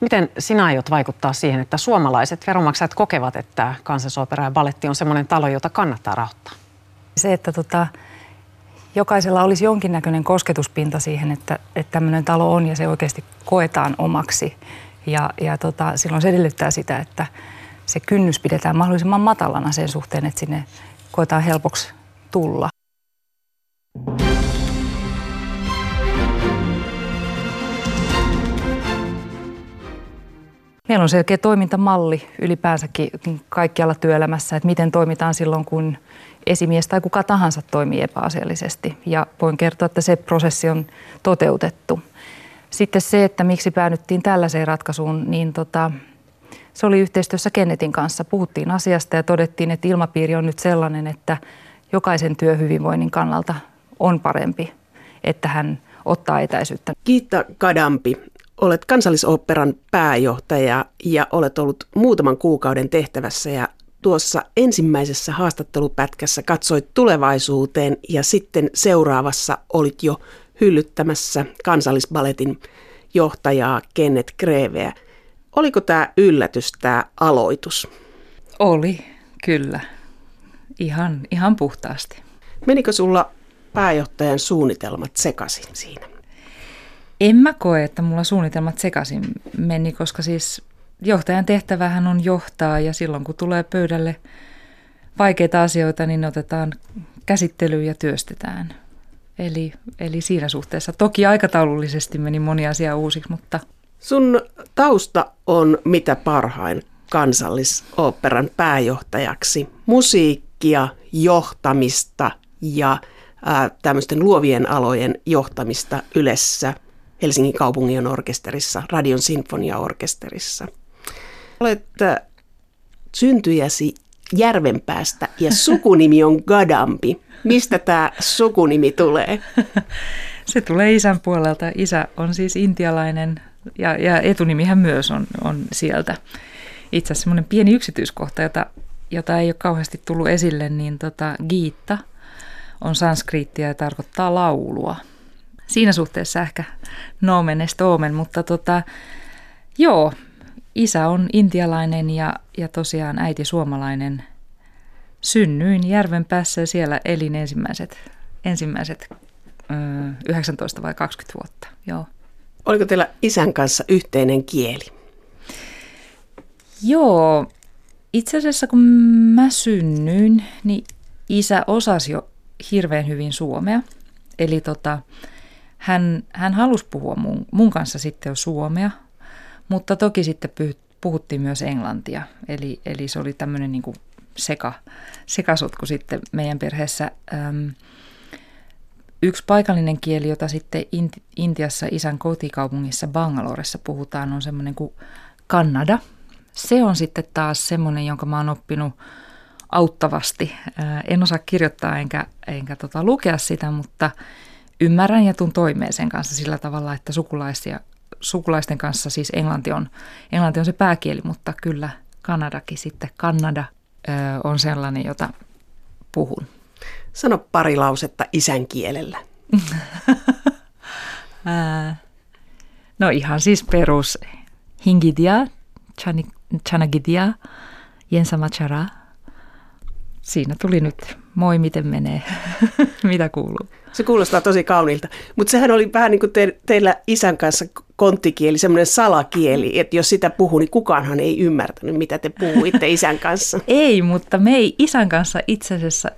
Miten sinä aiot vaikuttaa siihen, että suomalaiset veronmaksajat kokevat, että kansallisopera ja balletti on sellainen talo, jota kannattaa rahoittaa? Se, että tota, jokaisella olisi jonkinnäköinen kosketuspinta siihen, että, että tämmöinen talo on ja se oikeasti koetaan omaksi. Ja, ja tota, silloin se edellyttää sitä, että se kynnys pidetään mahdollisimman matalana sen suhteen, että sinne koetaan helpoksi tulla. Meillä on selkeä toimintamalli ylipäänsäkin kaikkialla työelämässä, että miten toimitaan silloin, kun esimies tai kuka tahansa toimii epäasiallisesti. Ja voin kertoa, että se prosessi on toteutettu. Sitten se, että miksi päädyttiin tällaiseen ratkaisuun, niin tota, se oli yhteistyössä Kennetin kanssa. Puhuttiin asiasta ja todettiin, että ilmapiiri on nyt sellainen, että jokaisen työhyvinvoinnin kannalta on parempi, että hän ottaa etäisyyttä. Kiitta Kadampi. Olet kansallisoopperan pääjohtaja ja olet ollut muutaman kuukauden tehtävässä ja tuossa ensimmäisessä haastattelupätkässä katsoit tulevaisuuteen ja sitten seuraavassa olit jo hyllyttämässä kansallisbaletin johtajaa Kenneth Greveä. Oliko tämä yllätys, tämä aloitus? Oli, kyllä. Ihan, ihan puhtaasti. Menikö sulla pääjohtajan suunnitelmat sekaisin siinä? En mä koe, että mulla suunnitelmat sekaisin meni, koska siis johtajan tehtävähän on johtaa ja silloin kun tulee pöydälle vaikeita asioita, niin ne otetaan käsittelyyn ja työstetään. Eli, eli siinä suhteessa toki aikataulullisesti meni moni asia uusiksi, mutta... Sun tausta on mitä parhain kansallisoopperan pääjohtajaksi. Musiikkia, johtamista ja tämmöisten luovien alojen johtamista Ylessä, Helsingin kaupungin orkesterissa, Radion sinfoniaorkesterissa. Olet syntyjäsi Järvenpäästä ja sukunimi on Gadampi. Mistä tämä sukunimi tulee? Se tulee isän puolelta. Isä on siis intialainen ja, ja etunimihän myös on, on sieltä. Itse asiassa semmoinen pieni yksityiskohta, jota, jota ei ole kauheasti tullut esille, niin tota, Giitta on sanskriittia ja tarkoittaa laulua. Siinä suhteessa ehkä nomen est omen, mutta tota, joo, isä on intialainen ja, ja tosiaan äiti suomalainen. Synnyin järven päässä ja siellä elin ensimmäiset, ensimmäiset ö, 19 vai 20 vuotta. Joo. Oliko teillä isän kanssa yhteinen kieli? Joo, itse asiassa kun mä synnyin, niin isä osasi jo hirveän hyvin suomea. Eli tota, hän, hän halusi puhua mun, mun kanssa sitten jo suomea, mutta toki sitten puhuttiin myös englantia. Eli, eli se oli tämmöinen niin kuin seka, sekasotku sitten meidän perheessä. Öm, yksi paikallinen kieli, jota sitten Intiassa isän kotikaupungissa Bangaloressa puhutaan, on semmoinen kuin Kannada. Se on sitten taas semmoinen, jonka mä oon oppinut auttavasti. En osaa kirjoittaa enkä, enkä tota lukea sitä, mutta ymmärrän ja tuun toimeen sen kanssa sillä tavalla, että sukulaisia, sukulaisten kanssa siis englanti on, englanti on se pääkieli, mutta kyllä Kanadakin sitten, Kanada on sellainen, jota puhun. Sano pari lausetta isän kielellä. no ihan siis perus Hingidia, Chanagidia, Jensamachara. Siinä tuli nyt, moi miten menee, mitä kuuluu. Se kuulostaa tosi kauniilta. Mutta sehän oli vähän niin kuin te, teillä isän kanssa konttikieli, semmoinen salakieli, että jos sitä puhuu, niin kukaanhan ei ymmärtänyt, mitä te puhuitte isän kanssa. ei, mutta me ei isän kanssa itse asiassa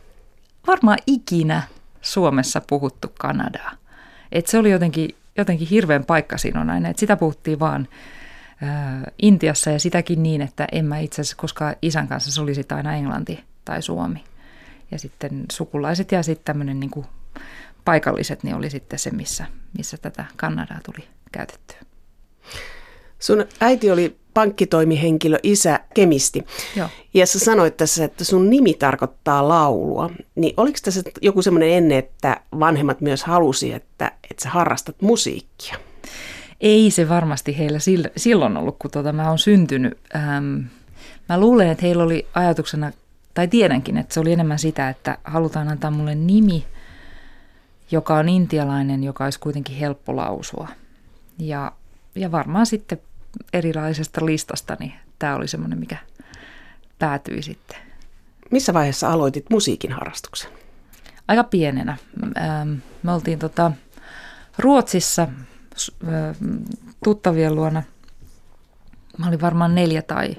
varmaan ikinä Suomessa puhuttu Kanadaa. Et se oli jotenkin, jotenkin hirveän paikka siinä että sitä puhuttiin vaan Intiassa ja sitäkin niin, että en mä itse asiassa koskaan isän kanssa, se oli sitten aina englanti tai suomi. Ja sitten sukulaiset ja sitten tämmöinen niin paikalliset, niin oli sitten se, missä, missä tätä Kanadaa tuli käytettyä. Sun äiti oli pankkitoimihenkilö, isä kemisti. Joo. Ja sä sanoit tässä, että sun nimi tarkoittaa laulua. Niin oliko tässä joku semmoinen ennen, että vanhemmat myös halusi, että, että sä harrastat musiikkia? Ei se varmasti heillä silloin ollut, kun tuota, mä oon syntynyt. Ähm, mä luulen, että heillä oli ajatuksena, tai tiedänkin, että se oli enemmän sitä, että halutaan antaa mulle nimi, joka on intialainen, joka olisi kuitenkin helppo lausua. Ja, ja varmaan sitten erilaisesta listasta, niin tämä oli semmoinen, mikä päätyi sitten. Missä vaiheessa aloitit musiikin harrastuksen? Aika pienenä. Me oltiin tota Ruotsissa tuttavien luona. Mä olin varmaan neljä tai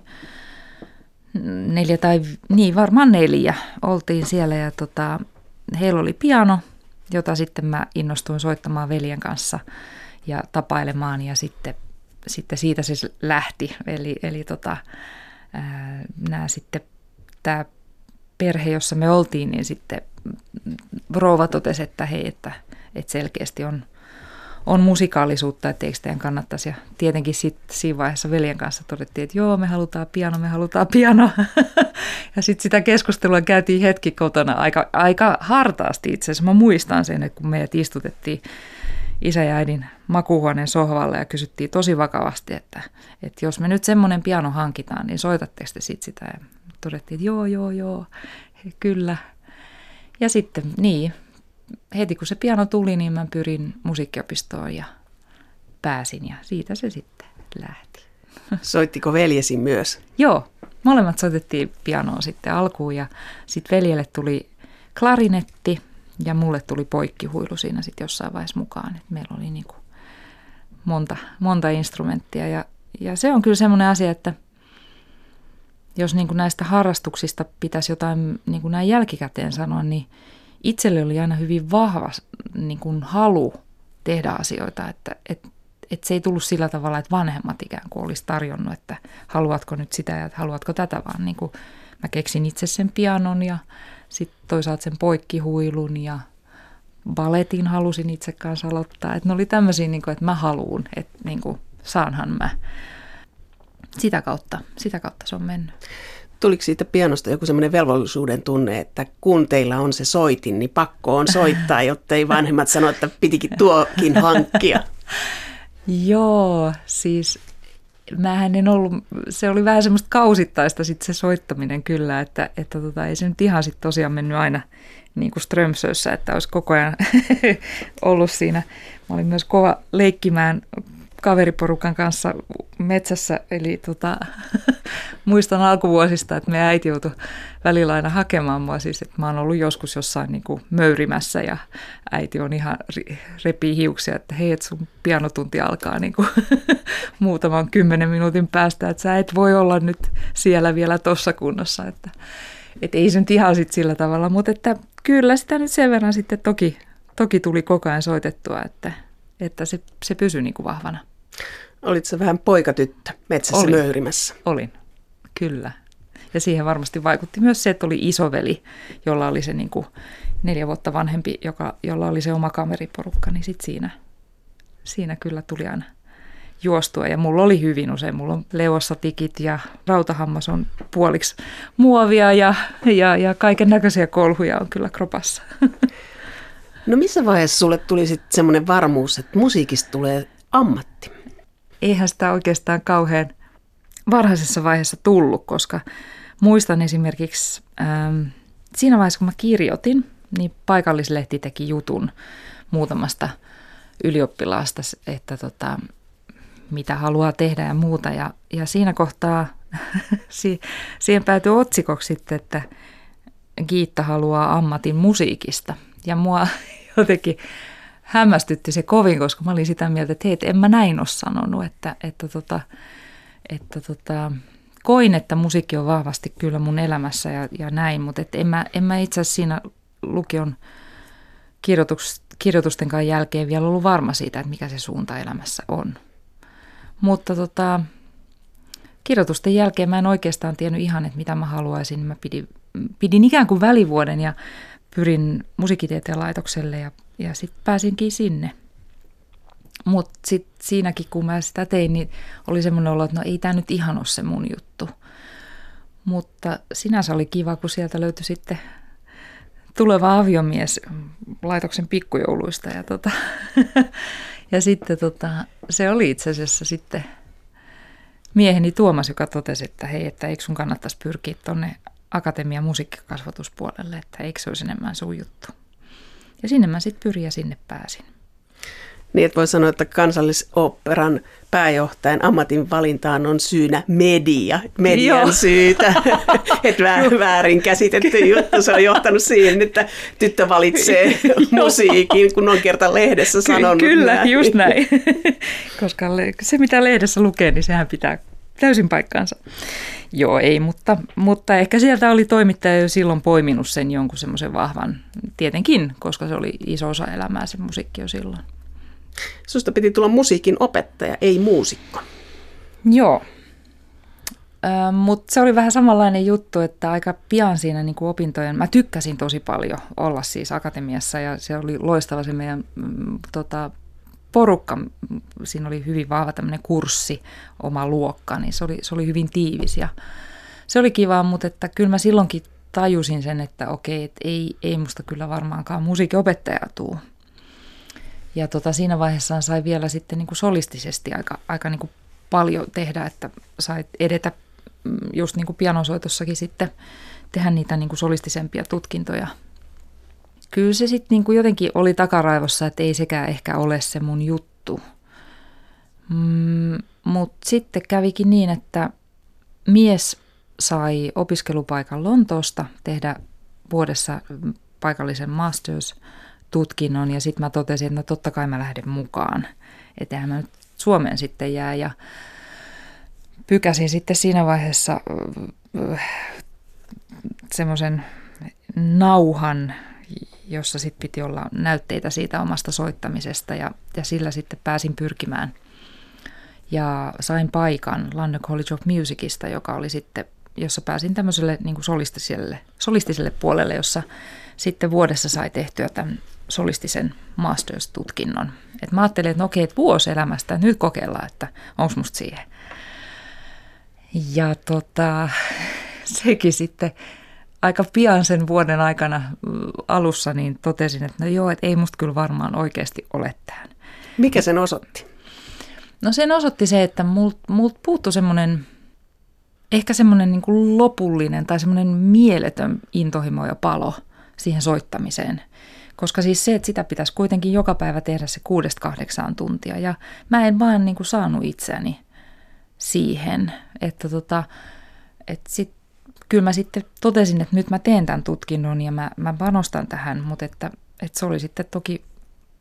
neljä tai, niin varmaan neljä oltiin siellä ja tota, heillä oli piano, jota sitten mä innostuin soittamaan veljen kanssa ja tapailemaan ja sitten, sitten siitä se lähti. Eli, eli tota, nämä sitten tämä perhe, jossa me oltiin, niin sitten rouva totesi, että hei, että, että selkeästi on – on musikaalisuutta, että eikö teidän kannattaisi. Ja tietenkin sitten siinä vaiheessa veljen kanssa todettiin, että joo, me halutaan piano, me halutaan piano. ja sitten sitä keskustelua käytiin hetki kotona aika, aika hartaasti itse asiassa. Mä muistan sen, että kun meidät istutettiin isä ja äidin makuuhuoneen sohvalle ja kysyttiin tosi vakavasti, että, että jos me nyt semmoinen piano hankitaan, niin soitatteko te sit sitä? Ja todettiin, että joo, joo, joo, kyllä. Ja sitten niin, heti kun se piano tuli, niin mä pyrin musiikkiopistoon ja pääsin ja siitä se sitten lähti. Soittiko veljesi myös? Joo, molemmat soitettiin pianoa sitten alkuun ja sitten veljelle tuli klarinetti ja mulle tuli poikkihuilu siinä sitten jossain vaiheessa mukaan. Et meillä oli niinku monta, monta instrumenttia ja, ja se on kyllä semmoinen asia, että jos niinku näistä harrastuksista pitäisi jotain niinku näin jälkikäteen sanoa, niin – itselle oli aina hyvin vahva niin kuin halu tehdä asioita, että, että, että se ei tullut sillä tavalla, että vanhemmat ikään kuin olisi tarjonnut, että haluatko nyt sitä ja haluatko tätä, vaan niin kuin mä keksin itse sen pianon ja sitten toisaalta sen poikkihuilun ja baletin halusin itse kanssa aloittaa. Että ne oli tämmöisiä, niin että mä haluun, että niin kuin, saanhan mä. Sitä kautta, sitä kautta se on mennyt tuliko siitä pianosta joku semmoinen velvollisuuden tunne, että kun teillä on se soitin, niin pakko on soittaa, jotta ei vanhemmat sano, että pitikin tuokin hankkia? Joo, siis mähän en ollut, se oli vähän semmoista kausittaista sitten se soittaminen kyllä, että, että tota, ei se nyt ihan sitten tosiaan mennyt aina niin kuin Strömsössä, että olisi koko ajan ollut siinä. Mä olin myös kova leikkimään kaveriporukan kanssa metsässä, eli tota, muistan alkuvuosista, että me äiti joutui välillä aina hakemaan mua, siis että mä oon ollut joskus jossain niin kuin möyrimässä ja äiti on ihan repii hiuksia, että hei, että sun pianotunti alkaa niin kuin muutaman kymmenen minuutin päästä, että sä et voi olla nyt siellä vielä tuossa kunnossa, että et ei se nyt ihan sit sillä tavalla, mutta että kyllä sitä nyt sen verran sitten toki, toki tuli koko ajan soitettua, että, että se, se pysyi niin kuin vahvana. Olitko vähän poikatyttö metsässä olin, möyrimässä? Olin, kyllä. Ja siihen varmasti vaikutti myös se, että oli isoveli, jolla oli se niin kuin neljä vuotta vanhempi, joka, jolla oli se oma kameriporukka, niin sit siinä, siinä kyllä tuli aina juostua. Ja mulla oli hyvin usein, mulla on leossa tikit ja rautahammas on puoliksi muovia ja, ja, ja kaiken näköisiä kolhuja on kyllä kropassa. No missä vaiheessa sulle tuli sitten semmoinen varmuus, että musiikista tulee ammatti? Eihän sitä oikeastaan kauhean varhaisessa vaiheessa tullut, koska muistan esimerkiksi ähm, siinä vaiheessa, kun mä kirjoitin, niin paikallislehti teki jutun muutamasta ylioppilaasta, että tota, mitä haluaa tehdä ja muuta. Ja, ja siinä kohtaa siihen päätyi otsikoksi sitten, että Giitta haluaa ammatin musiikista. Ja mua jotenkin hämmästytti se kovin, koska mä olin sitä mieltä, että hei, en mä näin ole sanonut, että, että, tota, että tota, koin, että musiikki on vahvasti kyllä mun elämässä ja, ja näin, mutta et en, mä, en mä itse asiassa siinä lukion kirjoitus, kirjoitusten jälkeen vielä ollut varma siitä, että mikä se suunta elämässä on. Mutta tota, kirjoitusten jälkeen mä en oikeastaan tiennyt ihan, että mitä mä haluaisin. Mä pidin, pidin ikään kuin välivuoden ja pyrin musiikkitieteen laitokselle ja ja sitten pääsinkin sinne. Mutta sitten siinäkin, kun mä sitä tein, niin oli semmoinen olo, että no ei tämä nyt ihan ole se mun juttu. Mutta sinänsä oli kiva, kun sieltä löytyi sitten tuleva aviomies laitoksen pikkujouluista. Ja, tota, ja sitten tota, se oli itse asiassa sitten mieheni Tuomas, joka totesi, että hei, että eikö sun kannattaisi pyrkiä tuonne akatemian musiikkikasvatuspuolelle, että eikö se olisi enemmän sun juttu. Ja sinne mä sitten pyrin ja sinne pääsin. Niin, että voi sanoa, että kansallisoopperan pääjohtajan ammatin valintaan on syynä media, median Joo. syytä. että väärin käsitetty juttu, se on johtanut siihen, että tyttö valitsee musiikin, kun on kerta lehdessä sanonut Ky- Kyllä, näin. just näin. Koska se, mitä lehdessä lukee, niin sehän pitää täysin paikkaansa. Joo, ei, mutta, mutta ehkä sieltä oli toimittaja jo silloin poiminut sen jonkun semmoisen vahvan, tietenkin, koska se oli iso osa elämää se musiikki jo silloin. Susta piti tulla musiikin opettaja, ei muusikko. Joo, mutta se oli vähän samanlainen juttu, että aika pian siinä niin kuin opintojen, mä tykkäsin tosi paljon olla siis akatemiassa ja se oli loistava se meidän mm, tota, porukka, siinä oli hyvin vahva tämmöinen kurssi, oma luokka, niin se oli, se oli hyvin tiivis ja se oli kiva, mutta että kyllä mä silloinkin tajusin sen, että okei, että ei, ei musta kyllä varmaankaan musiikinopettaja tuu. Ja tota, siinä vaiheessa sai vielä sitten niin kuin solistisesti aika, aika niin kuin paljon tehdä, että sai edetä mm, just niin kuin pianosoitossakin sitten tehdä niitä niin kuin solistisempia tutkintoja kyllä se sitten niinku jotenkin oli takaraivossa, että ei sekään ehkä ole se mun juttu. Mm, Mutta sitten kävikin niin, että mies sai opiskelupaikan Lontoosta tehdä vuodessa paikallisen masters-tutkinnon ja sitten mä totesin, että no totta kai mä lähden mukaan. Että mä nyt Suomeen sitten jää ja pykäsin sitten siinä vaiheessa semmoisen nauhan jossa sitten piti olla näytteitä siitä omasta soittamisesta ja, ja sillä sitten pääsin pyrkimään. Ja sain paikan London College of Musicista, joka oli sitten, jossa pääsin tämmöiselle niin kuin solistiselle, solistiselle puolelle, jossa sitten vuodessa sai tehtyä tämän solistisen masters-tutkinnon. Et mä ajattelin, että no okei, että vuosi elämästä, nyt kokeillaan, että onko musta siihen. Ja tota, sekin sitten aika pian sen vuoden aikana alussa niin totesin, että no joo, että ei musta kyllä varmaan oikeasti ole tähän. Mikä sen osoitti? No sen osoitti se, että mult, mult puuttui semmoinen, ehkä semmoinen niin kuin lopullinen tai semmoinen mieletön intohimo ja palo siihen soittamiseen. Koska siis se, että sitä pitäisi kuitenkin joka päivä tehdä se kuudesta kahdeksaan tuntia. Ja mä en vaan niin kuin saanut itseäni siihen, että tota, että sit kyllä mä sitten totesin, että nyt mä teen tämän tutkinnon ja mä, mä panostan tähän, mutta että, että se oli sitten toki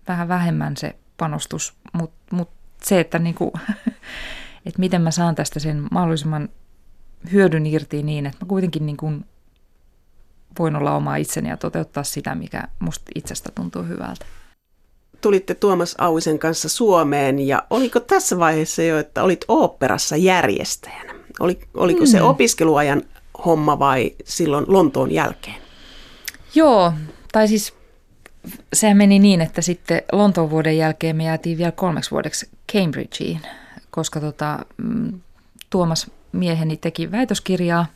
vähän vähemmän se panostus, mutta mut se, että, niinku, että miten mä saan tästä sen mahdollisimman hyödyn irti niin, että mä kuitenkin niinku voin olla oma itseni ja toteuttaa sitä, mikä musta itsestä tuntuu hyvältä. Tulitte Tuomas Auisen kanssa Suomeen ja oliko tässä vaiheessa jo, että olit oopperassa järjestäjänä? Oli, oliko mm. se opiskeluajan homma vai silloin Lontoon jälkeen? Joo, tai siis sehän meni niin, että sitten Lontoon vuoden jälkeen me jäätiin vielä kolmeksi vuodeksi Cambridgeen, koska tota, mm, Tuomas mieheni teki väitöskirjaa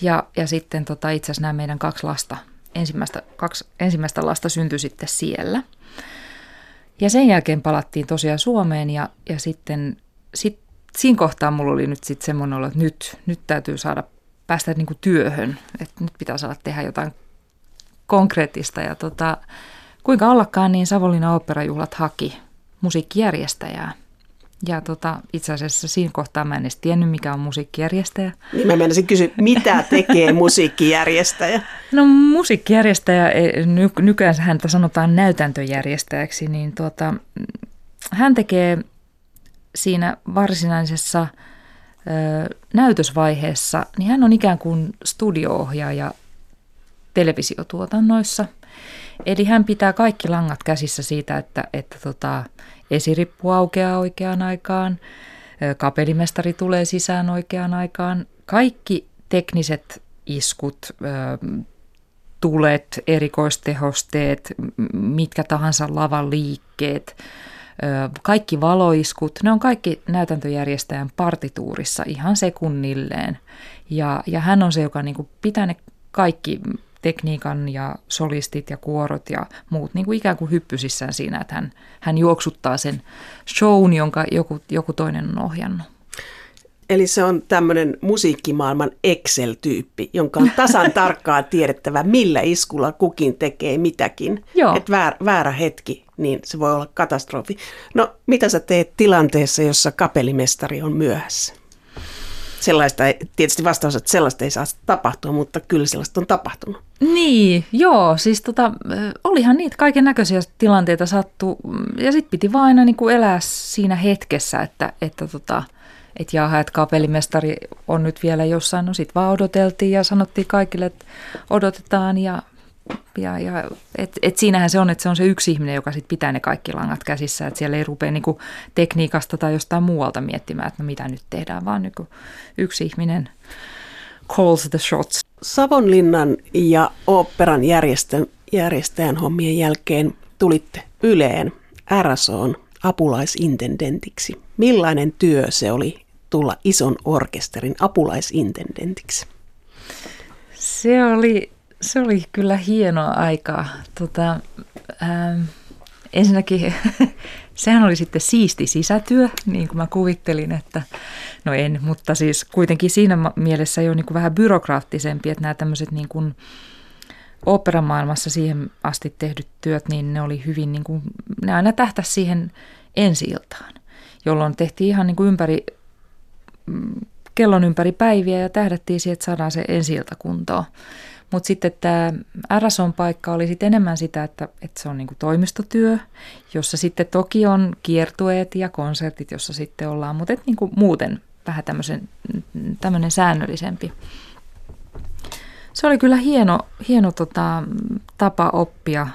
ja, ja sitten tota, itse asiassa nämä meidän kaksi lasta, ensimmäistä, kaksi ensimmäistä lasta syntyi sitten siellä. Ja sen jälkeen palattiin tosiaan Suomeen ja, ja sitten sit, siinä kohtaa mulla oli nyt sitten semmoinen olo, että nyt, nyt täytyy saada päästä niin kuin työhön, että nyt pitää saada tehdä jotain konkreettista. Ja tota, kuinka ollakaan, niin Savonlinnan oopperajuhlat haki musiikkijärjestäjää. Ja tota, itse asiassa siinä kohtaa mä en edes tiennyt, mikä on musiikkijärjestäjä. Niin mä menisin kysyä, mitä tekee musiikkijärjestäjä? No musiikkijärjestäjä, e, ny, nykyään häntä sanotaan näytäntöjärjestäjäksi, niin tuota, hän tekee siinä varsinaisessa – näytösvaiheessa, niin hän on ikään kuin studio-ohjaaja televisiotuotannoissa. Eli hän pitää kaikki langat käsissä siitä, että, että tota, esirippu aukeaa oikeaan aikaan, kapellimestari tulee sisään oikeaan aikaan. Kaikki tekniset iskut, tulet, erikoistehosteet, mitkä tahansa lavan liikkeet, kaikki valoiskut, ne on kaikki näytäntöjärjestäjän partituurissa ihan sekunnilleen. Ja, ja hän on se, joka niin kuin pitää ne kaikki tekniikan ja solistit ja kuorot ja muut niin kuin ikään kuin hyppysissään siinä, että hän, hän juoksuttaa sen shown, jonka joku, joku toinen on ohjannut. Eli se on tämmöinen musiikkimaailman Excel-tyyppi, jonka on tasan tarkkaan tiedettävä, millä iskulla kukin tekee mitäkin. Että väär, väärä hetki niin se voi olla katastrofi. No, mitä sä teet tilanteessa, jossa kapellimestari on myöhässä? Sellaista, ei, tietysti vastaus, että sellaista ei saa tapahtua, mutta kyllä sellaista on tapahtunut. Niin, joo, siis tota, olihan niitä kaiken näköisiä tilanteita sattu ja sitten piti vaan aina kuin elää siinä hetkessä, että, että tota, että jaha, että kapellimestari on nyt vielä jossain, no sitten vaan odoteltiin ja sanottiin kaikille, että odotetaan ja ja, ja et, et siinähän se on, että se on se yksi ihminen, joka sit pitää ne kaikki langat käsissä, että siellä ei rupea niinku tekniikasta tai jostain muualta miettimään, että no mitä nyt tehdään, vaan niinku yksi ihminen calls the shots. Savonlinnan ja oopperan järjestön, järjestäjän hommien jälkeen tulitte Yleen RSOn apulaisintendentiksi. Millainen työ se oli tulla ison orkesterin apulaisintendentiksi? Se oli se oli kyllä hienoa aikaa. Tota, ähm, ensinnäkin sehän oli sitten siisti sisätyö, niin kuin mä kuvittelin, että no en, mutta siis kuitenkin siinä mielessä jo niin kuin vähän byrokraattisempi, että nämä tämmöiset niin kuin operamaailmassa siihen asti tehdyt työt, niin ne oli hyvin, niin kuin, ne aina tähtäisi siihen ensi jolloin tehtiin ihan niin kuin ympäri, mm, kellon ympäri päiviä ja tähdättiin siihen, että saadaan se ensi kuntoon. Mutta sitten tämä RSOn paikka oli sitten enemmän sitä, että, että se on niinku toimistotyö, jossa sitten toki on kiertueet ja konsertit, jossa sitten ollaan, mutta et niinku muuten vähän tämmöinen säännöllisempi. Se oli kyllä hieno, hieno tota, tapa oppia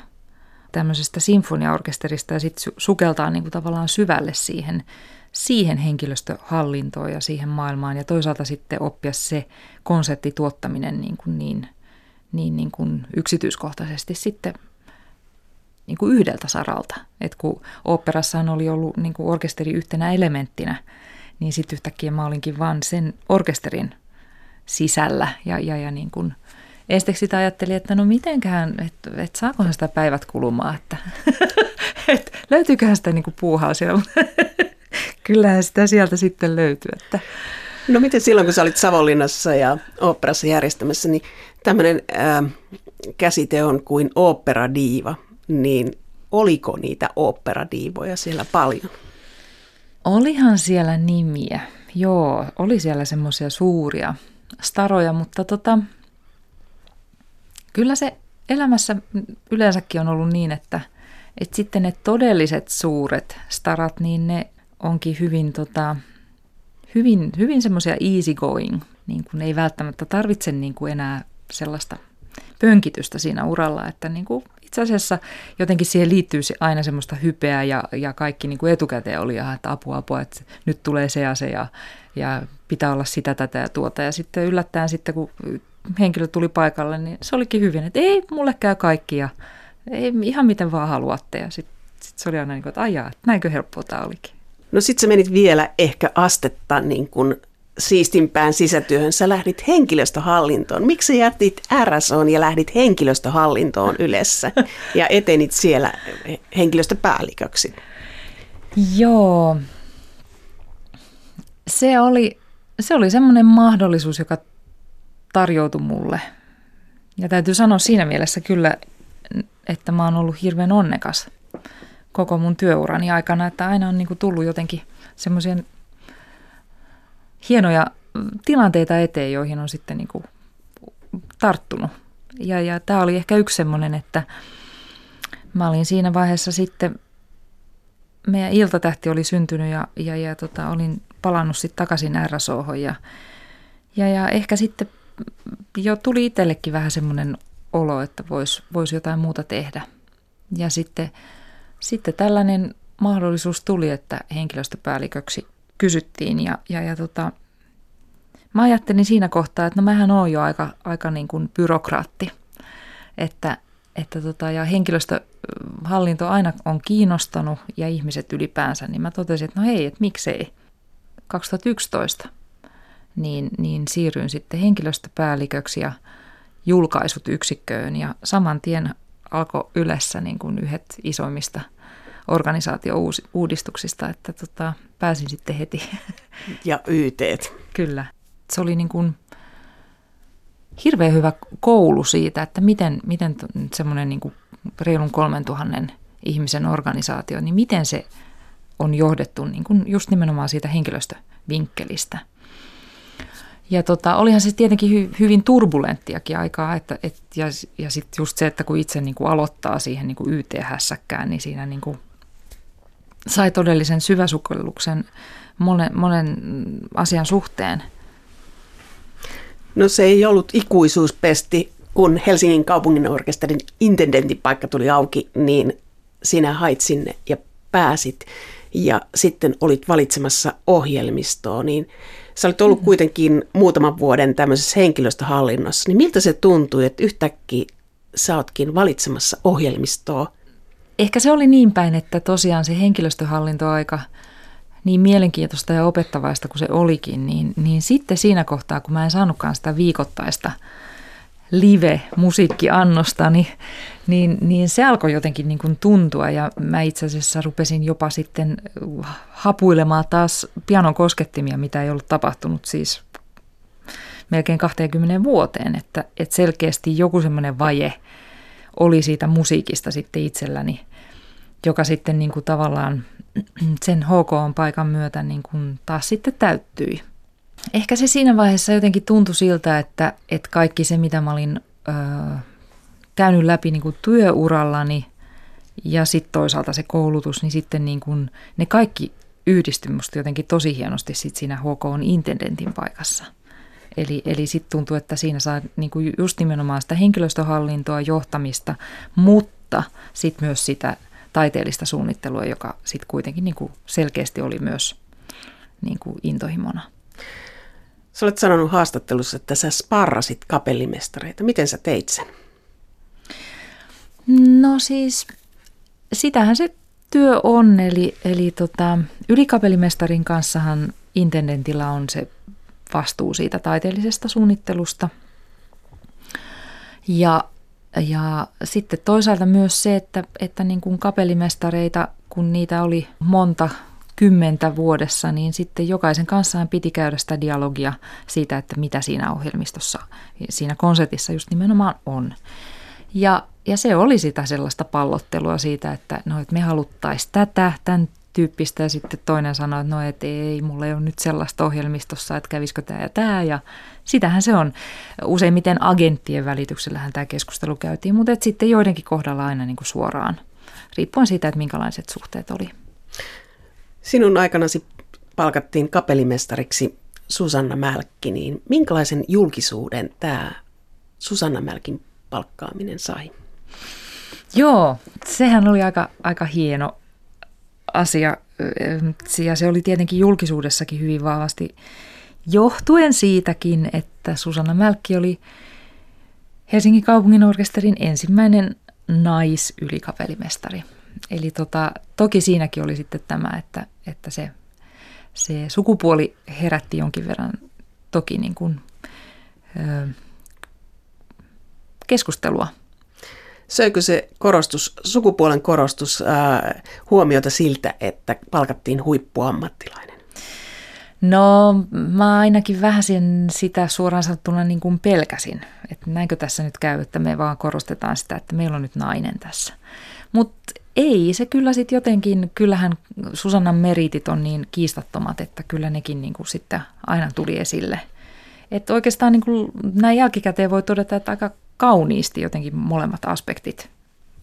tämmöisestä sinfoniaorkesterista ja sitten sukeltaa niinku tavallaan syvälle siihen, siihen henkilöstöhallintoon ja siihen maailmaan ja toisaalta sitten oppia se konserttituottaminen niin, kuin niin niin, niin kuin yksityiskohtaisesti sitten niin kuin yhdeltä saralta. Et kun oopperassahan oli ollut niin kuin orkesteri yhtenä elementtinä, niin sitten yhtäkkiä mä olinkin vaan sen orkesterin sisällä ja, ja, ja niin kuin esteksi sitä ajattelin, että no mitenkään, että et saakohan sitä päivät kulumaan, että et löytyyköhän sitä niin kuin puuhaa siellä. Kyllähän sitä sieltä sitten löytyy. Että. No miten silloin, kun sä olit Savonlinnassa ja oopperassa järjestämässä, niin tämmöinen äh, käsite on kuin oopperadiiva, niin oliko niitä oopperadiivoja siellä paljon? Olihan siellä nimiä, joo, oli siellä semmoisia suuria staroja, mutta tota, kyllä se elämässä yleensäkin on ollut niin, että, että sitten ne todelliset suuret starat, niin ne onkin hyvin, tota, hyvin, hyvin semmoisia easy going, niin kuin ei välttämättä tarvitse niin kuin enää sellaista pönkitystä siinä uralla, että niin kuin itse asiassa jotenkin siihen liittyy aina semmoista hypeä ja, ja kaikki niin kuin etukäteen oli, että apua, apua, että nyt tulee se ja se ja, ja pitää olla sitä, tätä ja tuota. Ja sitten yllättäen sitten, kun henkilö tuli paikalle, niin se olikin hyvin, että ei, mulle käy kaikki ja ei, ihan miten vaan haluatte. Ja sitten sit se oli aina niin kuin, että ajaa, näinkö helppoa tämä olikin. No sitten sä menit vielä ehkä astetta niin kuin siistimpään sisätyöhön, sä lähdit henkilöstöhallintoon. Miksi jätit RSOn ja lähdit henkilöstöhallintoon yleensä ja etenit siellä henkilöstöpäälliköksi? Joo, se oli, se oli semmoinen mahdollisuus, joka tarjoutui mulle. Ja täytyy sanoa siinä mielessä kyllä, että mä oon ollut hirveän onnekas koko mun työurani aikana, että aina on niinku tullut jotenkin semmoisia hienoja tilanteita eteen, joihin on sitten niin kuin tarttunut. Ja, ja tämä oli ehkä yksi semmoinen, että mä olin siinä vaiheessa sitten, meidän iltatähti oli syntynyt ja, ja, ja tota, olin palannut sitten takaisin RSOhon ja, ja, ja ehkä sitten jo tuli itsellekin vähän semmoinen olo, että voisi vois jotain muuta tehdä. Ja sitten, sitten tällainen mahdollisuus tuli, että henkilöstöpäälliköksi kysyttiin ja, ja, ja tota, mä ajattelin siinä kohtaa, että no mähän oon jo aika, aika niin kuin byrokraatti, että, että tota, ja henkilöstöhallinto aina on kiinnostanut ja ihmiset ylipäänsä, niin mä totesin, että no hei, että miksei. 2011 niin, niin siirryin sitten henkilöstöpäälliköksi ja julkaisut yksikköön ja saman tien alkoi Ylessä niin kuin yhdet isoimmista – organisaatio-uudistuksista, että tota, pääsin sitten heti. Ja YT. Kyllä. Se oli niin kuin hirveän hyvä koulu siitä, että miten, miten semmoinen niin kuin reilun 3000 ihmisen organisaatio, niin miten se on johdettu niin kuin just nimenomaan siitä henkilöstövinkkelistä. Ja tota, olihan se tietenkin hy, hyvin turbulenttiakin aikaa, että, et, ja, ja sitten just se, että kun itse niin kuin aloittaa siihen niin kuin YT-hässäkkään, niin siinä niin kuin sai todellisen syväsukelluksen monen, monen asian suhteen. No se ei ollut ikuisuuspesti, kun Helsingin kaupungin orkesterin intendentin paikka tuli auki, niin sinä hait sinne ja pääsit ja sitten olit valitsemassa ohjelmistoa, niin sä olit ollut mm-hmm. kuitenkin muutaman vuoden tämmöisessä henkilöstöhallinnossa, niin miltä se tuntui, että yhtäkkiä sä ootkin valitsemassa ohjelmistoa? Ehkä se oli niin päin, että tosiaan se henkilöstöhallintoaika niin mielenkiintoista ja opettavaista kuin se olikin, niin, niin sitten siinä kohtaa, kun mä en saanutkaan sitä viikoittaista live-musiikkiannosta, niin, niin, niin se alkoi jotenkin niin kuin tuntua ja mä itse asiassa rupesin jopa sitten hapuilemaan taas pianon koskettimia, mitä ei ollut tapahtunut siis melkein 20 vuoteen, että, että selkeästi joku semmoinen vaje oli siitä musiikista sitten itselläni, joka sitten niin kuin tavallaan sen HK-paikan myötä niin kuin taas sitten täyttyi. Ehkä se siinä vaiheessa jotenkin tuntui siltä, että, että kaikki se, mitä mä olin ö, käynyt läpi niin kuin työurallani ja sitten toisaalta se koulutus, niin sitten niin kuin ne kaikki yhdistyi musta jotenkin tosi hienosti sit siinä HK on intendentin paikassa. Eli, eli sitten tuntuu, että siinä saa niin kuin just nimenomaan sitä henkilöstöhallintoa, johtamista, mutta sitten myös sitä taiteellista suunnittelua, joka sitten kuitenkin niin kuin selkeästi oli myös niin kuin intohimona. Sä olet sanonut haastattelussa, että sä sparrasit kapellimestareita. Miten sä teit sen? No siis, sitähän se työ on. Eli, eli tota, ylikapellimestarin kanssahan intendentillä on se vastuu siitä taiteellisesta suunnittelusta. Ja, ja sitten toisaalta myös se, että, että niin kuin kapellimestareita, kun niitä oli monta kymmentä vuodessa, niin sitten jokaisen kanssaan piti käydä sitä dialogia siitä, että mitä siinä ohjelmistossa, siinä konsertissa just nimenomaan on. Ja, ja se oli sitä sellaista pallottelua siitä, että, no, että me haluttaisiin tätä, tämän tyyppistä ja sitten toinen sanoi, että no et ei, mulla ei ole nyt sellaista ohjelmistossa, että kävisikö tämä ja tämä ja sitähän se on. Useimmiten agenttien välityksellähän tämä keskustelu käytiin, mutta et sitten joidenkin kohdalla aina niin kuin suoraan, riippuen siitä, että minkälaiset suhteet oli. Sinun aikanasi palkattiin kapellimestariksi Susanna Mälkki, niin minkälaisen julkisuuden tämä Susanna Mälkin palkkaaminen sai? Joo, sehän oli aika, aika hieno asia ja se oli tietenkin julkisuudessakin hyvin vahvasti johtuen siitäkin, että Susanna Mälkki oli Helsingin kaupungin orkesterin ensimmäinen naisylikapellimestari. Eli tota, toki siinäkin oli sitten tämä, että, että se, se sukupuoli herätti jonkin verran toki niin kuin, ö, keskustelua. Söikö se korostus, sukupuolen korostus ää, huomiota siltä, että palkattiin huippuammattilainen? No mä ainakin vähän sitä suoraan sanottuna niin kuin pelkäsin. Että näinkö tässä nyt käy, että me vaan korostetaan sitä, että meillä on nyt nainen tässä. Mutta ei, se kyllä sitten jotenkin, kyllähän Susannan meritit on niin kiistattomat, että kyllä nekin niin kuin sitten aina tuli esille. Että oikeastaan niin kuin näin jälkikäteen voi todeta, että aika kauniisti jotenkin molemmat aspektit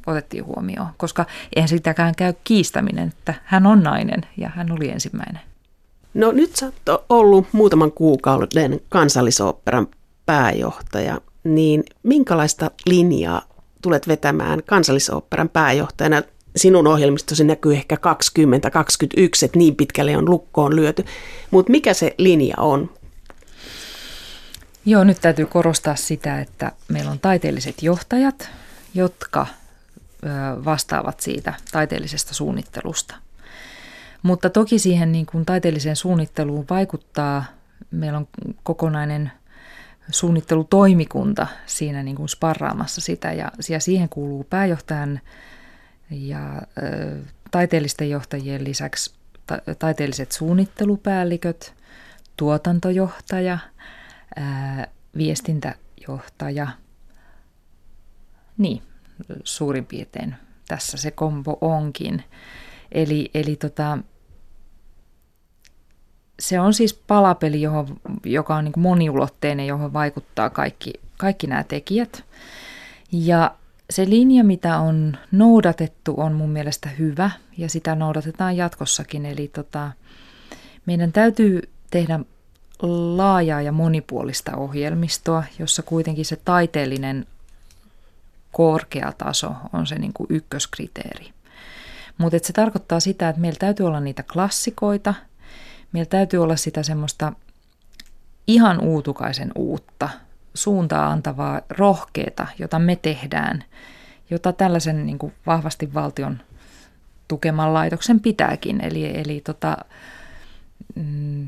otettiin huomioon, koska eihän sitäkään käy kiistäminen, että hän on nainen ja hän oli ensimmäinen. No nyt sä oot ollut muutaman kuukauden kansallisoopperan pääjohtaja, niin minkälaista linjaa tulet vetämään kansallisoopperan pääjohtajana sinun ohjelmistosi näkyy ehkä 20-21, että niin pitkälle on lukkoon lyöty. Mutta mikä se linja on? Joo, nyt täytyy korostaa sitä, että meillä on taiteelliset johtajat, jotka vastaavat siitä taiteellisesta suunnittelusta. Mutta toki siihen niin kuin taiteelliseen suunnitteluun vaikuttaa, meillä on kokonainen suunnittelutoimikunta siinä niin kuin sparraamassa sitä ja, siihen kuuluu pääjohtajan ja taiteellisten johtajien lisäksi ta- taiteelliset suunnittelupäälliköt, tuotantojohtaja, ää, viestintäjohtaja, niin suurin piirtein tässä se kombo onkin. Eli, eli tota, se on siis palapeli, johon, joka on niin moniulotteinen, johon vaikuttaa kaikki, kaikki nämä tekijät. Ja se linja, mitä on noudatettu, on mun mielestä hyvä ja sitä noudatetaan jatkossakin. Eli tota, meidän täytyy tehdä laajaa ja monipuolista ohjelmistoa, jossa kuitenkin se taiteellinen korkea taso on se niin kuin ykköskriteeri. Mutta se tarkoittaa sitä, että meillä täytyy olla niitä klassikoita, meillä täytyy olla sitä semmoista ihan uutukaisen uutta, suuntaa antavaa, rohkeata, jota me tehdään, jota tällaisen niin kuin vahvasti valtion tukeman laitoksen pitääkin. Eli, eli tota, mm,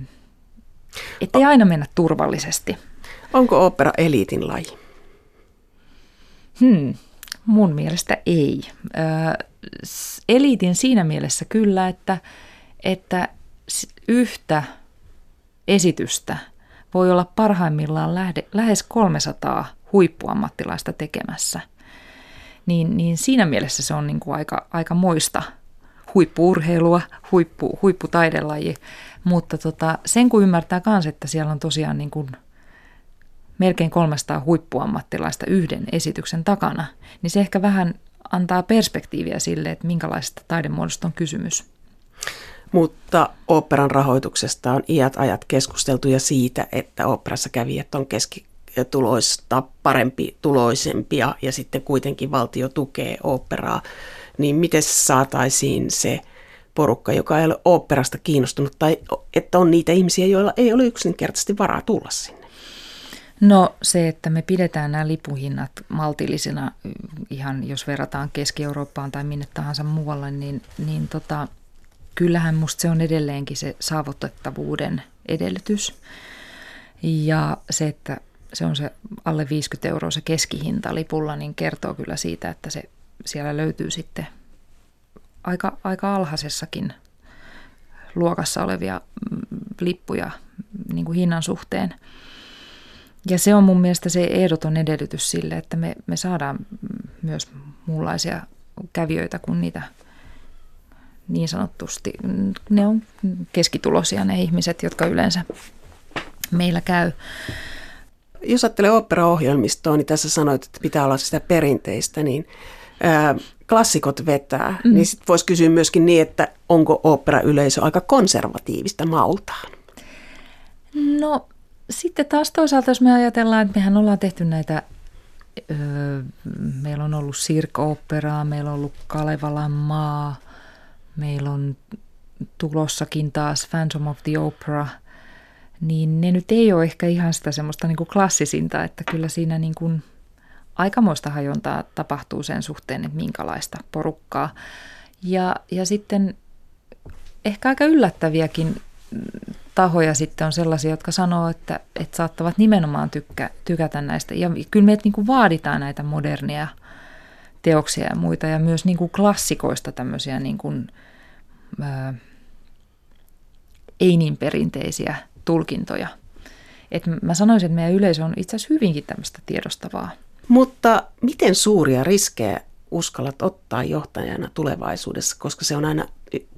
ettei aina mennä turvallisesti. Onko opera eliitin laji? Hmm, mun mielestä ei. Ö, eliitin siinä mielessä kyllä, että, että yhtä esitystä voi olla parhaimmillaan lähde, lähes 300 huippuammattilaista tekemässä. Niin, niin siinä mielessä se on niin kuin aika, aika moista huippuurheilua, huippu, huipputaidelaji. Mutta tota, sen kun ymmärtää myös, että siellä on tosiaan niin kuin melkein 300 huippuammattilaista yhden esityksen takana, niin se ehkä vähän antaa perspektiiviä sille, että minkälaisesta taidemuodosta on kysymys. Mutta oopperan rahoituksesta on iät ajat keskusteltu ja siitä, että oopperassa kävijät on keskituloista parempi tuloisempia ja sitten kuitenkin valtio tukee oopperaa. Niin miten saataisiin se porukka, joka ei ole oopperasta kiinnostunut tai että on niitä ihmisiä, joilla ei ole yksinkertaisesti varaa tulla sinne? No se, että me pidetään nämä lipuhinnat maltillisina, ihan jos verrataan Keski-Eurooppaan tai minne tahansa muualle, niin, niin tota, kyllähän musta se on edelleenkin se saavutettavuuden edellytys. Ja se, että se on se alle 50 euroa se keskihinta lipulla, niin kertoo kyllä siitä, että se siellä löytyy sitten aika, aika alhaisessakin luokassa olevia mm, lippuja niin kuin hinnan suhteen. Ja se on mun mielestä se ehdoton edellytys sille, että me, me saadaan myös muunlaisia kävijöitä kuin niitä niin sanottusti. Ne on keskitulosia ne ihmiset, jotka yleensä meillä käy. Jos ajattelee operaohjelmistoa, niin tässä sanoit, että pitää olla sitä perinteistä, niin ää, klassikot vetää, mm. niin sitten voisi kysyä myöskin niin, että onko oopperayleisö aika konservatiivista maultaan? No sitten taas toisaalta, jos me ajatellaan, että mehän ollaan tehty näitä, öö, meillä on ollut Sirk-operaa, meillä on ollut Kalevalan maa, meillä on tulossakin taas Phantom of the Opera, niin ne nyt ei ole ehkä ihan sitä semmoista niin kuin klassisinta, että kyllä siinä niin kuin aikamoista hajontaa tapahtuu sen suhteen, että minkälaista porukkaa. Ja, ja sitten ehkä aika yllättäviäkin tahoja sitten on sellaisia, jotka sanoo, että, että saattavat nimenomaan tykkä, tykätä näistä. Ja kyllä meitä niin vaaditaan näitä modernia teoksia ja muita ja myös niin kuin klassikoista tämmöisiä niin kuin, ää, ei niin perinteisiä tulkintoja. Et mä sanoisin, että meidän yleisö on itse asiassa hyvinkin tämmöistä tiedostavaa. Mutta miten suuria riskejä uskallat ottaa johtajana tulevaisuudessa, koska se on aina,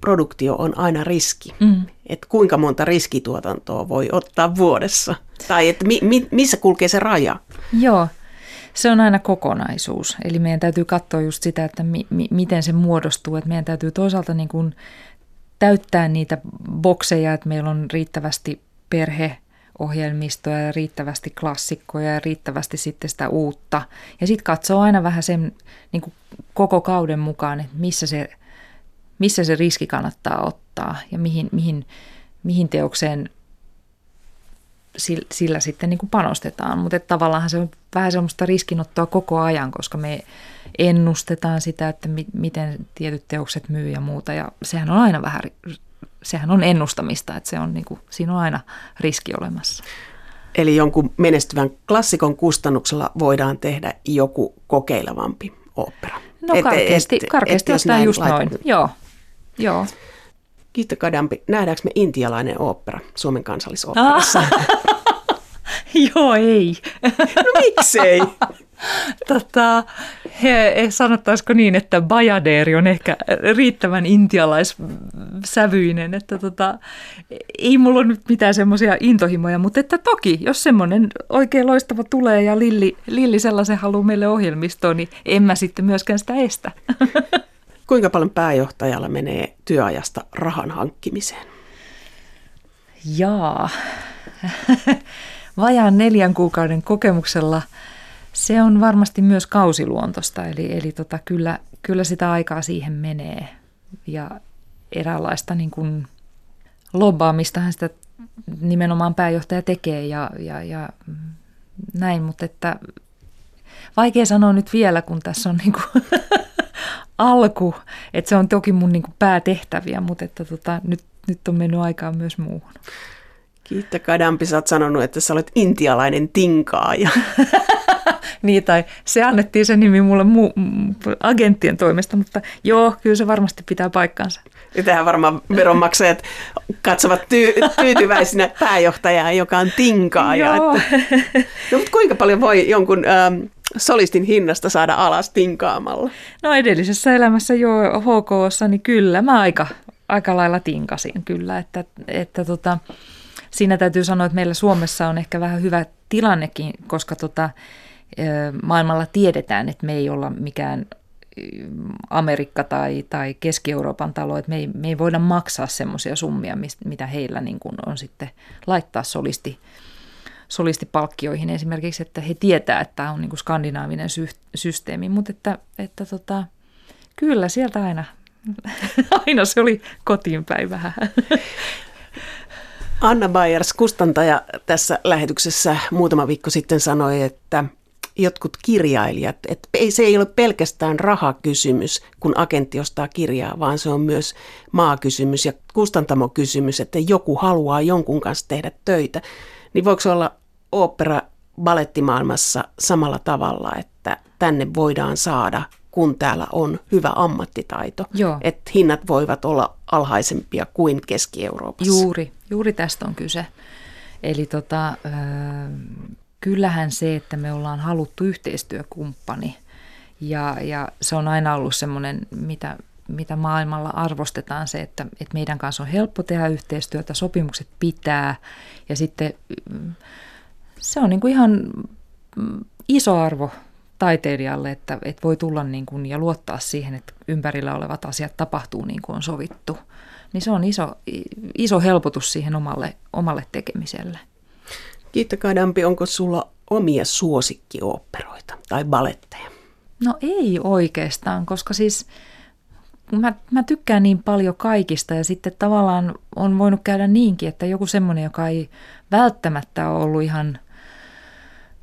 produktio on aina riski. Mm. Että kuinka monta riskituotantoa voi ottaa vuodessa? Tai että mi, mi, missä kulkee se raja? Joo, se on aina kokonaisuus. Eli meidän täytyy katsoa just sitä, että mi, mi, miten se muodostuu. Että meidän täytyy toisaalta niin kuin täyttää niitä bokseja, että meillä on riittävästi perhe, ohjelmistoja ja riittävästi klassikkoja ja riittävästi sitten sitä uutta. Ja sitten katsoo aina vähän sen niin kuin koko kauden mukaan, että missä se, missä se riski kannattaa ottaa ja mihin, mihin, mihin teokseen sillä, sillä sitten niin kuin panostetaan. Mutta tavallaan se on vähän semmoista riskinottoa koko ajan, koska me ennustetaan sitä, että mi, miten tietyt teokset myy ja muuta. Ja sehän on aina vähän sehän on ennustamista, että se on niin kuin, siinä on aina riski olemassa. Eli jonkun menestyvän klassikon kustannuksella voidaan tehdä joku kokeilevampi opera. No karkeasti, et, et, karkeasti et, ottaen just laitan. noin, joo. joo. Kiitos Kadampi. Nähdäänkö me intialainen opera Suomen kansallisoopperassa? joo, ei. no miksei? tota, he, sanottaisiko niin, että Bajadeeri on ehkä riittävän intialaissävyinen, että tota, ei mulla ole nyt mitään semmoisia intohimoja, mutta että toki, jos semmoinen oikein loistava tulee ja Lilli, Lilli sellaisen haluaa meille ohjelmistoon, niin en mä sitten myöskään sitä estä. Kuinka paljon pääjohtajalla menee työajasta rahan hankkimiseen? Jaa, vajaan neljän kuukauden kokemuksella se on varmasti myös kausiluontosta, eli, eli tota, kyllä, kyllä sitä aikaa siihen menee. Ja eräänlaista niin kuin lobbaamistahan sitä nimenomaan pääjohtaja tekee ja, ja, ja näin, mutta että vaikea sanoa nyt vielä, kun tässä on niin kuin alku, että se on toki mun niin kuin päätehtäviä, mutta että tota, nyt, nyt on mennyt aikaa myös muuhun. Kiitta Kadampi, sä oot sanonut, että sä olet intialainen tinkaaja. niin, tai se annettiin se nimi mulle mu- agenttien toimesta, mutta joo, kyllä se varmasti pitää paikkansa. Ja tähän varmaan veronmaksajat katsovat ty- tyytyväisinä pääjohtajaa, joka on tinkaaja. Joo. Että, no, mutta kuinka paljon voi jonkun ähm, solistin hinnasta saada alas tinkaamalla? No edellisessä elämässä jo HKssa, niin kyllä mä aika, aika lailla tinkasin kyllä, että, että tota, siinä täytyy sanoa, että meillä Suomessa on ehkä vähän hyvä tilannekin, koska tota, maailmalla tiedetään, että me ei olla mikään Amerikka tai, tai Keski-Euroopan talo, että me ei, me ei voida maksaa semmoisia summia, mitä heillä niin kuin on sitten laittaa solisti, solistipalkkioihin esimerkiksi, että he tietää, että tämä on niin kuin skandinaavinen sy- systeemi, mutta että, että tota, kyllä sieltä aina, aina se oli kotiin päin vähän. Anna Bayers, kustantaja tässä lähetyksessä muutama viikko sitten sanoi, että jotkut kirjailijat, että ei, se ei ole pelkästään rahakysymys, kun agentti ostaa kirjaa, vaan se on myös maakysymys ja kustantamokysymys, että joku haluaa jonkun kanssa tehdä töitä. Niin voiko olla opera balettimaailmassa samalla tavalla, että tänne voidaan saada, kun täällä on hyvä ammattitaito, Joo. että hinnat voivat olla alhaisempia kuin Keski-Euroopassa. Juuri, juuri tästä on kyse. Eli tota, kyllähän se, että me ollaan haluttu yhteistyökumppani ja, ja se on aina ollut semmoinen, mitä, mitä maailmalla arvostetaan se, että, että meidän kanssa on helppo tehdä yhteistyötä, sopimukset pitää ja sitten mm, se on niin kuin ihan mm, iso arvo taiteilijalle, että, että voi tulla niin kuin ja luottaa siihen, että ympärillä olevat asiat tapahtuu niin kuin on sovittu. Niin se on iso, iso helpotus siihen omalle, omalle tekemiselle. Kiitta Kadampi, onko sulla omia suosikkiopperoita tai baletteja? No ei oikeastaan, koska siis mä, mä tykkään niin paljon kaikista ja sitten tavallaan on voinut käydä niinkin, että joku semmoinen, joka ei välttämättä ole ollut ihan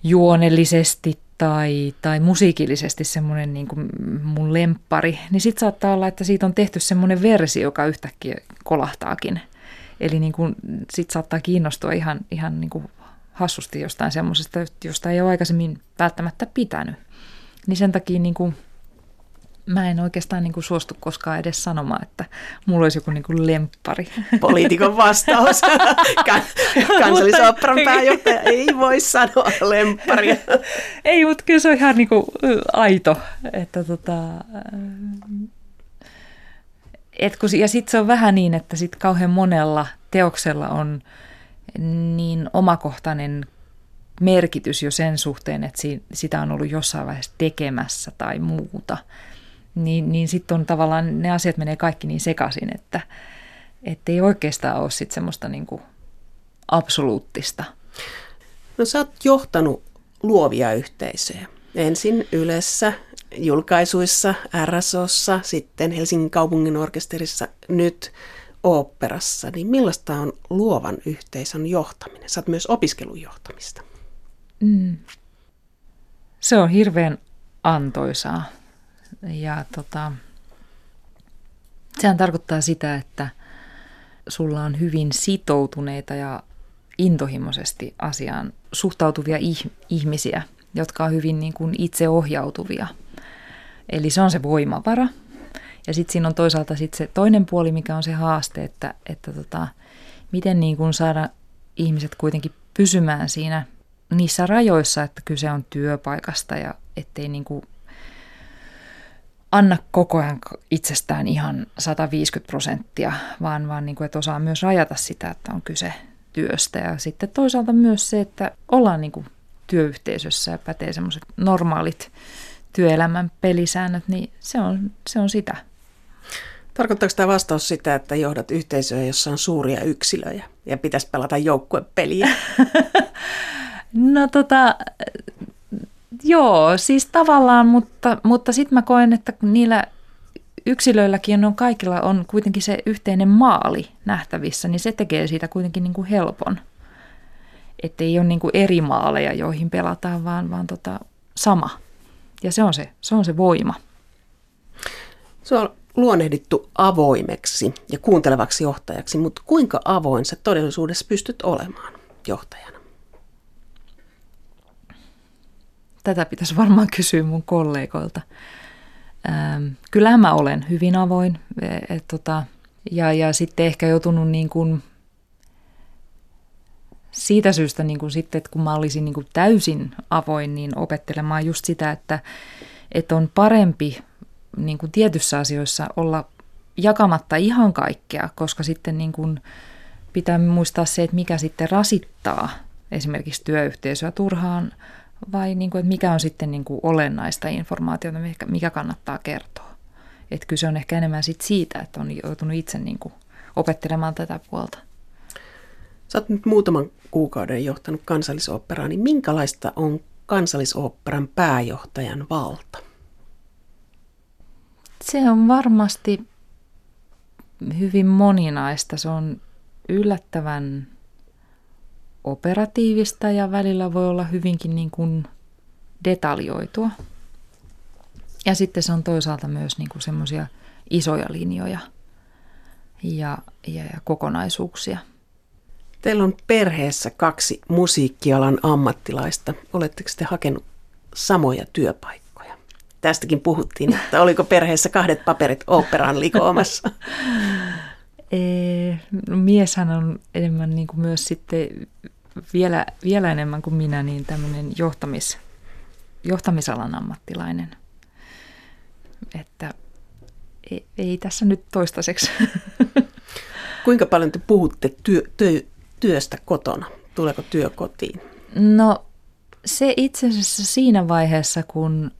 juonellisesti tai, tai musiikillisesti semmoinen niin kuin mun lemppari, niin sitten saattaa olla, että siitä on tehty semmoinen versio, joka yhtäkkiä kolahtaakin. Eli niin kuin, saattaa kiinnostua ihan, ihan niin kuin hassusti jostain semmoisesta, josta ei ole aikaisemmin välttämättä pitänyt. Niin sen takia niin kuin, mä en oikeastaan niin kuin suostu koskaan edes sanomaan, että mulla olisi joku niin kuin lemppari. Poliitikon vastaus. Kansallisoopperan pääjohtaja ei voi sanoa lempparia. ei, mutta kyllä se on ihan niin kuin aito. Että tota, et kun, ja sitten se on vähän niin, että sit kauhean monella teoksella on niin omakohtainen merkitys jo sen suhteen, että sitä on ollut jossain vaiheessa tekemässä tai muuta, niin, niin sitten on tavallaan, ne asiat menee kaikki niin sekaisin, että ei oikeastaan ole sitten semmoista niin kuin absoluuttista. No sä oot johtanut luovia yhteisöjä. Ensin Ylessä, julkaisuissa, RSOssa, sitten Helsingin kaupungin orkesterissa, nyt oopperassa, niin millaista on luovan yhteisön johtaminen? Oot myös opiskelun johtamista. Mm. Se on hirveän antoisaa. Ja tota, sehän tarkoittaa sitä, että sulla on hyvin sitoutuneita ja intohimoisesti asiaan suhtautuvia ihmisiä, jotka on hyvin niin kuin itseohjautuvia. Eli se on se voimavara – ja sitten siinä on toisaalta sit se toinen puoli, mikä on se haaste, että, että tota, miten niin kun saada ihmiset kuitenkin pysymään siinä niissä rajoissa, että kyse on työpaikasta ja ettei niin kuin anna koko ajan itsestään ihan 150 prosenttia, vaan, vaan niin kuin, että osaa myös rajata sitä, että on kyse työstä. Ja sitten toisaalta myös se, että ollaan niin kuin työyhteisössä ja pätee semmoiset normaalit työelämän pelisäännöt, niin se on, se on sitä. Tarkoittaako tämä vastaus sitä, että johdat yhteisöä, jossa on suuria yksilöjä ja pitäisi pelata joukkuepeliä? no tota, joo, siis tavallaan, mutta, mutta sitten mä koen, että niillä yksilöilläkin on kaikilla on kuitenkin se yhteinen maali nähtävissä, niin se tekee siitä kuitenkin niin kuin helpon. Että ei ole niin kuin eri maaleja, joihin pelataan, vaan, vaan tota, sama. Ja se on se, se on se voima. Se on luonnehdittu avoimeksi ja kuuntelevaksi johtajaksi, mutta kuinka avoin sä todellisuudessa pystyt olemaan johtajana? Tätä pitäisi varmaan kysyä mun kollegoilta. Ähm, kyllähän mä olen hyvin avoin. Et, et, tota, ja, ja sitten ehkä joutunut niin kuin siitä syystä niin kuin sitten, että kun mä olisin niin kuin täysin avoin, niin opettelemaan just sitä, että, että on parempi niin kuin tietyissä asioissa olla jakamatta ihan kaikkea, koska sitten niin kuin pitää muistaa se, että mikä sitten rasittaa esimerkiksi työyhteisöä turhaan vai niin kuin, että mikä on sitten niin kuin olennaista informaatiota, mikä kannattaa kertoa. Että kyse on ehkä enemmän sit siitä, että on joutunut itse niin kuin opettelemaan tätä puolta. Sä oot nyt muutaman kuukauden johtanut kansallisoopperaa, niin minkälaista on kansallisoopperan pääjohtajan valta? Se on varmasti hyvin moninaista. Se on yllättävän operatiivista ja välillä voi olla hyvinkin niin kuin detaljoitua. Ja sitten se on toisaalta myös niin kuin semmoisia isoja linjoja ja, ja, ja kokonaisuuksia. Teillä on perheessä kaksi musiikkialan ammattilaista. Oletteko te hakenut samoja työpaikkoja? Tästäkin puhuttiin, että oliko perheessä kahdet paperit operaan likoamassa? No mieshän on enemmän niin kuin myös sitten vielä, vielä enemmän kuin minä, niin tämmöinen johtamis, johtamisalan ammattilainen. Että ei, ei tässä nyt toistaiseksi. Kuinka paljon te puhutte työ, työ, työstä kotona? Tuleeko työ kotiin? No se itse asiassa siinä vaiheessa, kun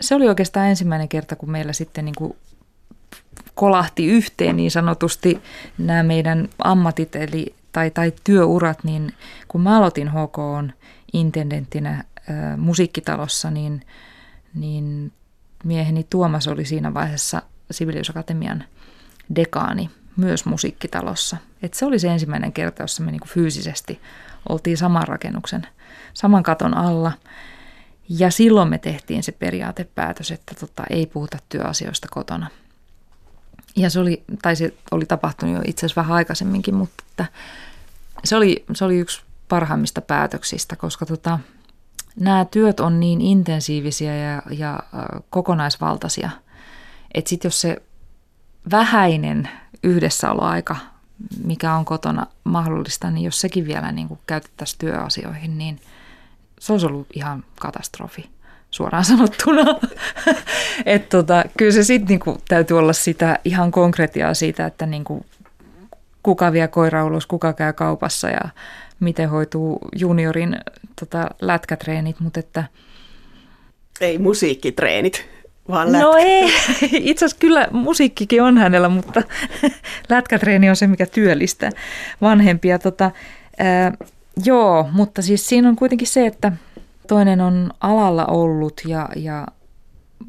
se oli oikeastaan ensimmäinen kerta, kun meillä sitten niin kuin kolahti yhteen niin sanotusti nämä meidän ammatit eli, tai, tai työurat, niin kun mä aloitin HK intendenttinä ää, musiikkitalossa, niin, niin mieheni Tuomas oli siinä vaiheessa Sibeliusakatemian dekaani myös musiikkitalossa. Et se oli se ensimmäinen kerta, jossa me niinku fyysisesti oltiin saman rakennuksen, saman katon alla. Ja silloin me tehtiin se periaatepäätös, että tota, ei puhuta työasioista kotona – ja se oli, tai se oli tapahtunut jo itse asiassa vähän aikaisemminkin, mutta että se, oli, se oli yksi parhaimmista päätöksistä, koska tota, nämä työt on niin intensiivisiä ja, ja kokonaisvaltaisia, että sitten jos se vähäinen yhdessäoloaika, mikä on kotona mahdollista, niin jos sekin vielä niin käytettäisiin työasioihin, niin se olisi ollut ihan katastrofi suoraan sanottuna. että tota, kyllä se sitten niinku, täytyy olla sitä ihan konkretiaa siitä, että niinku, kuka vie koira ulos, kuka käy kaupassa ja miten hoituu juniorin tota, lätkätreenit, mutta että... Ei musiikkitreenit, vaan lätkä. No ei, itse asiassa kyllä musiikkikin on hänellä, mutta lätkätreeni on se, mikä työllistää vanhempia. Tota, ää, joo, mutta siis siinä on kuitenkin se, että Toinen on alalla ollut ja, ja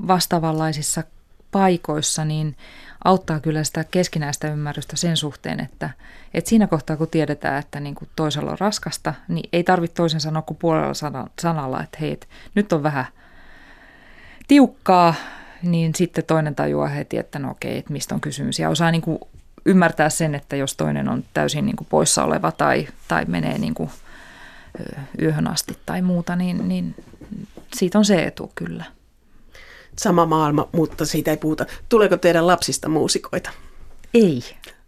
vastaavanlaisissa paikoissa, niin auttaa kyllä sitä keskinäistä ymmärrystä sen suhteen, että, että siinä kohtaa kun tiedetään, että niin kuin toisella on raskasta, niin ei tarvitse toisen sanoa kuin puolella sanalla, että hei, että nyt on vähän tiukkaa, niin sitten toinen tajuaa heti, että no okei, että mistä on kysymys. Ja osaa niin kuin ymmärtää sen, että jos toinen on täysin niin kuin poissa oleva tai, tai menee niin kuin yöhön asti tai muuta, niin, niin siitä on se etu kyllä. Sama maailma, mutta siitä ei puhuta. Tuleeko teidän lapsista muusikoita? Ei.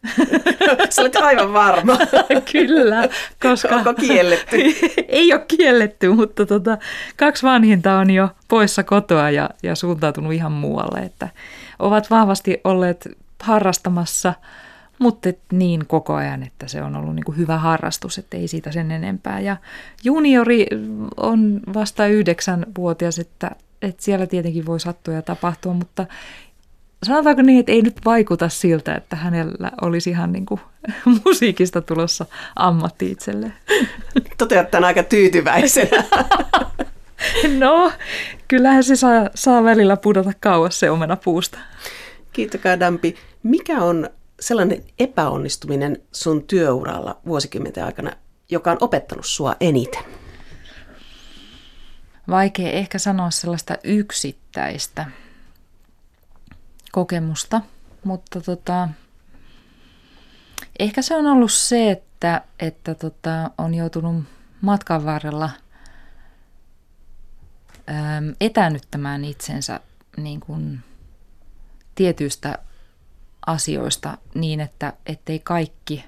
Sä olet aivan varma. Kyllä, koska... Onko kielletty? Ei ole kielletty, mutta tota, kaksi vanhinta on jo poissa kotoa ja, ja suuntautunut ihan muualle. Että ovat vahvasti olleet harrastamassa, mutta niin koko ajan, että se on ollut niin kuin hyvä harrastus, että ei siitä sen enempää. Ja juniori on vasta yhdeksänvuotias, että, että siellä tietenkin voi sattua ja tapahtua, mutta sanotaanko niin, että ei nyt vaikuta siltä, että hänellä olisi ihan niin kuin musiikista tulossa ammatti itselleen. Toteat tämän aika tyytyväisenä. No, kyllähän se saa, saa välillä pudota kauas se omena puusta. Kiitokaa Dampi. Mikä on sellainen epäonnistuminen sun työuralla vuosikymmenten aikana, joka on opettanut sua eniten? Vaikea ehkä sanoa sellaista yksittäistä kokemusta, mutta tota, ehkä se on ollut se, että, että tota, on joutunut matkan varrella äm, etänyttämään itsensä niin kuin tietyistä asioista niin, että ettei kaikki,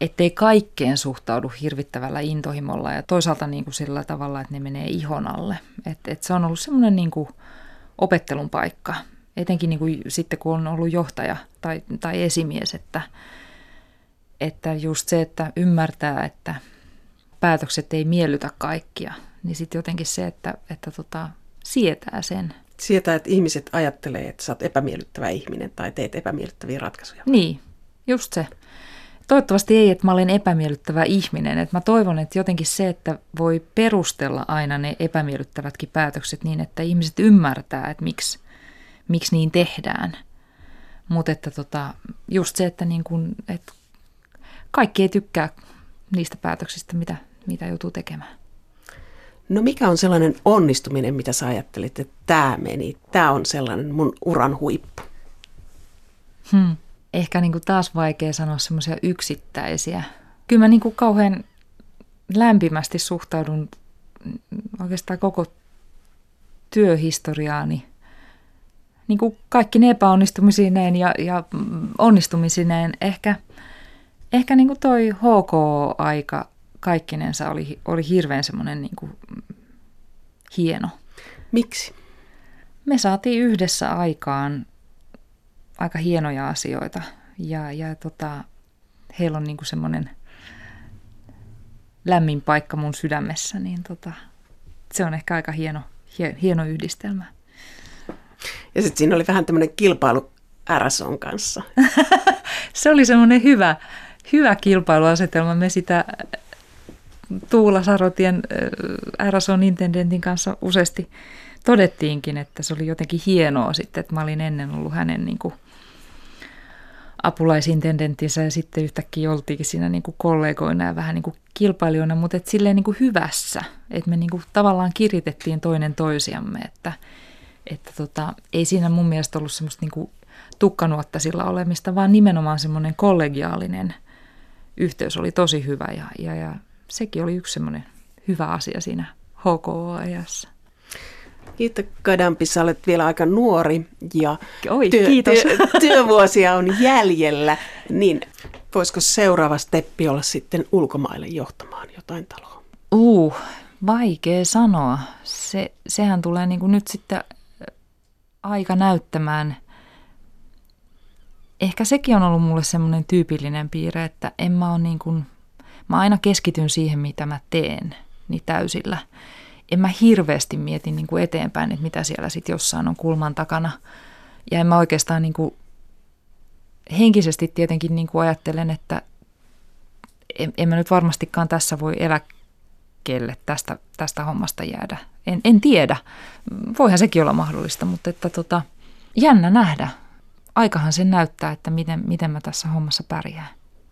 ettei kaikkeen suhtaudu hirvittävällä intohimolla ja toisaalta niin kuin sillä tavalla, että ne menee ihon alle. Et, et se on ollut semmoinen niin opettelun paikka, etenkin niin kuin sitten kun on ollut johtaja tai, tai esimies, että, että just se, että ymmärtää, että päätökset ei miellytä kaikkia, niin sitten jotenkin se, että, että tota, sietää sen. Sietää, että ihmiset ajattelee, että sä oot epämiellyttävä ihminen tai teet epämiellyttäviä ratkaisuja. Niin, just se. Toivottavasti ei, että mä olen epämiellyttävä ihminen. Että mä toivon, että jotenkin se, että voi perustella aina ne epämiellyttävätkin päätökset niin, että ihmiset ymmärtää, että miksi, miksi niin tehdään. Mutta että tota, just se, että, niin kun, että kaikki ei tykkää niistä päätöksistä, mitä, mitä joutuu tekemään. No mikä on sellainen onnistuminen, mitä sä ajattelit, että tämä meni, tämä on sellainen mun uran huippu? Hmm. Ehkä niin kuin taas vaikea sanoa semmoisia yksittäisiä. Kyllä mä niin kuin kauhean lämpimästi suhtaudun oikeastaan koko työhistoriaani niin kuin kaikki ne epäonnistumisineen ja, ja onnistumisineen. Ehkä, ehkä niin kuin toi HK-aika kaikkinensa oli, oli hirveän semmoinen niin kuin hieno. Miksi? Me saatiin yhdessä aikaan aika hienoja asioita ja, ja tota, heillä on niin kuin semmoinen lämmin paikka mun sydämessä, niin tota, se on ehkä aika hieno, hieno yhdistelmä. Ja sitten siinä oli vähän tämmöinen kilpailu RSOn kanssa. se oli semmoinen hyvä, hyvä kilpailuasetelma. Me sitä Tuula Sarotien RSOn intendentin kanssa useasti todettiinkin, että se oli jotenkin hienoa sitten, että mä olin ennen ollut hänen niin kuin apulaisintendenttinsä ja sitten yhtäkkiä oltiinkin siinä niin kuin kollegoina ja vähän niin kuin kilpailijoina, mutta et silleen niin kuin hyvässä, että me niin kuin tavallaan kiritettiin toinen toisiamme, että, että tota, ei siinä mun mielestä ollut semmoista niin kuin tukkanuotta sillä olemista, vaan nimenomaan semmoinen kollegiaalinen yhteys oli tosi hyvä ja, ja, ja sekin oli yksi semmoinen hyvä asia siinä HKO-ajassa. Kiitos Kadampi, sä olet vielä aika nuori ja Oi, työ, kiitos. Työ, työvuosia on jäljellä, niin voisiko seuraava steppi olla sitten ulkomaille johtamaan jotain taloa? Uh, vaikea sanoa. Se, sehän tulee niin kuin nyt sitten aika näyttämään. Ehkä sekin on ollut mulle semmoinen tyypillinen piirre, että en mä ole niin kuin, mä aina keskityn siihen, mitä mä teen, niin täysillä. En mä hirveästi mieti niin kuin eteenpäin, että mitä siellä sitten jossain on kulman takana. Ja en mä oikeastaan niin kuin, henkisesti tietenkin niin kuin ajattelen, että en, en mä nyt varmastikaan tässä voi eläkkeelle tästä, tästä hommasta jäädä. En, en tiedä. Voihan sekin olla mahdollista, mutta että tota, jännä nähdä. Aikahan sen näyttää, että miten, miten mä tässä hommassa pärjään.